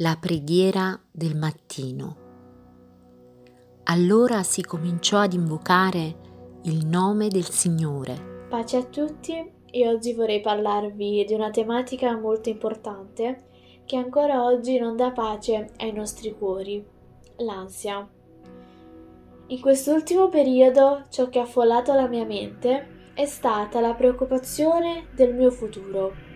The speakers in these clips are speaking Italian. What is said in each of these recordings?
La preghiera del mattino. Allora si cominciò ad invocare il nome del Signore. Pace a tutti e oggi vorrei parlarvi di una tematica molto importante che ancora oggi non dà pace ai nostri cuori, l'ansia. In quest'ultimo periodo ciò che ha affollato la mia mente è stata la preoccupazione del mio futuro.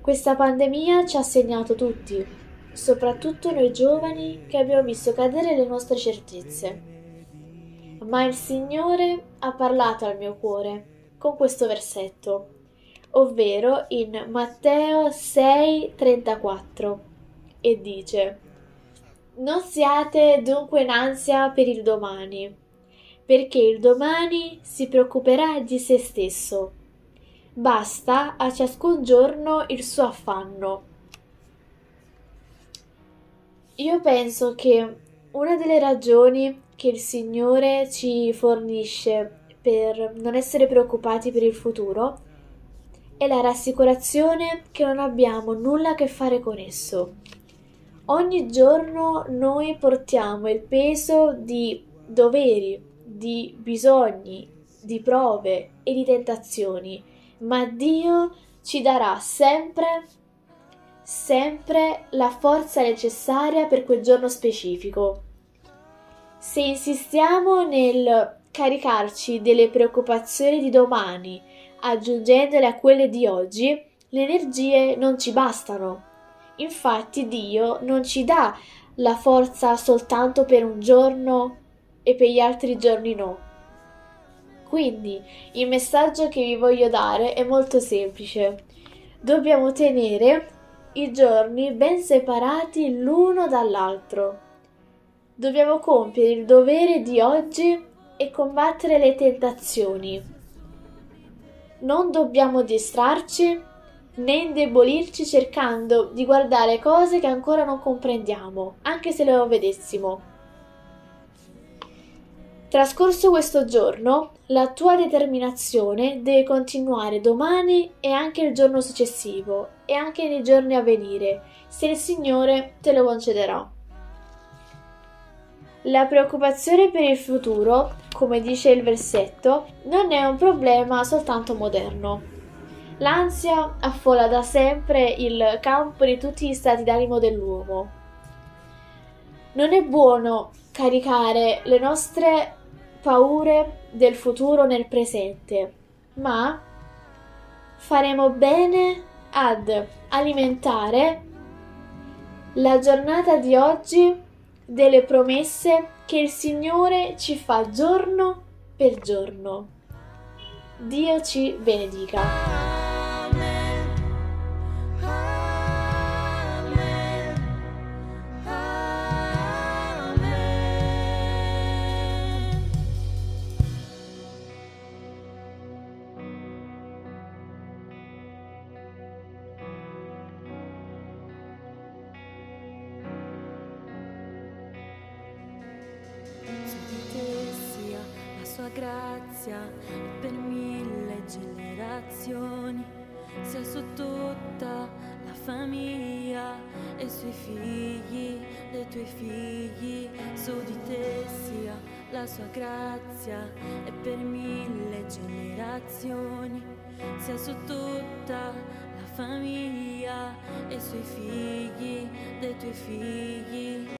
Questa pandemia ci ha segnato tutti, soprattutto noi giovani che abbiamo visto cadere le nostre certezze. Ma il Signore ha parlato al mio cuore con questo versetto, ovvero in Matteo 6:34, e dice Non siate dunque in ansia per il domani, perché il domani si preoccuperà di se stesso. Basta a ciascun giorno il suo affanno. Io penso che una delle ragioni che il Signore ci fornisce per non essere preoccupati per il futuro è la rassicurazione che non abbiamo nulla a che fare con esso. Ogni giorno noi portiamo il peso di doveri, di bisogni, di prove e di tentazioni, ma Dio ci darà sempre sempre la forza necessaria per quel giorno specifico. Se insistiamo nel caricarci delle preoccupazioni di domani, aggiungendole a quelle di oggi, le energie non ci bastano. Infatti Dio non ci dà la forza soltanto per un giorno e per gli altri giorni no. Quindi il messaggio che vi voglio dare è molto semplice. Dobbiamo tenere i giorni ben separati l'uno dall'altro. Dobbiamo compiere il dovere di oggi e combattere le tentazioni. Non dobbiamo distrarci né indebolirci cercando di guardare cose che ancora non comprendiamo, anche se le vedessimo. Trascorso questo giorno, la tua determinazione deve continuare domani e anche il giorno successivo e anche nei giorni a venire, se il Signore te lo concederà. La preoccupazione per il futuro, come dice il versetto, non è un problema soltanto moderno. L'ansia affolla da sempre il campo di tutti gli stati d'animo dell'uomo. Non è buono caricare le nostre paure del futuro nel presente, ma faremo bene ad alimentare la giornata di oggi delle promesse che il Signore ci fa giorno per giorno. Dio ci benedica. Grazia per mille generazioni, sia su tutta la famiglia e sui figli dei tuoi figli, su di te sia la sua grazia è per mille generazioni, sia su tutta la famiglia e sui figli dei tuoi figli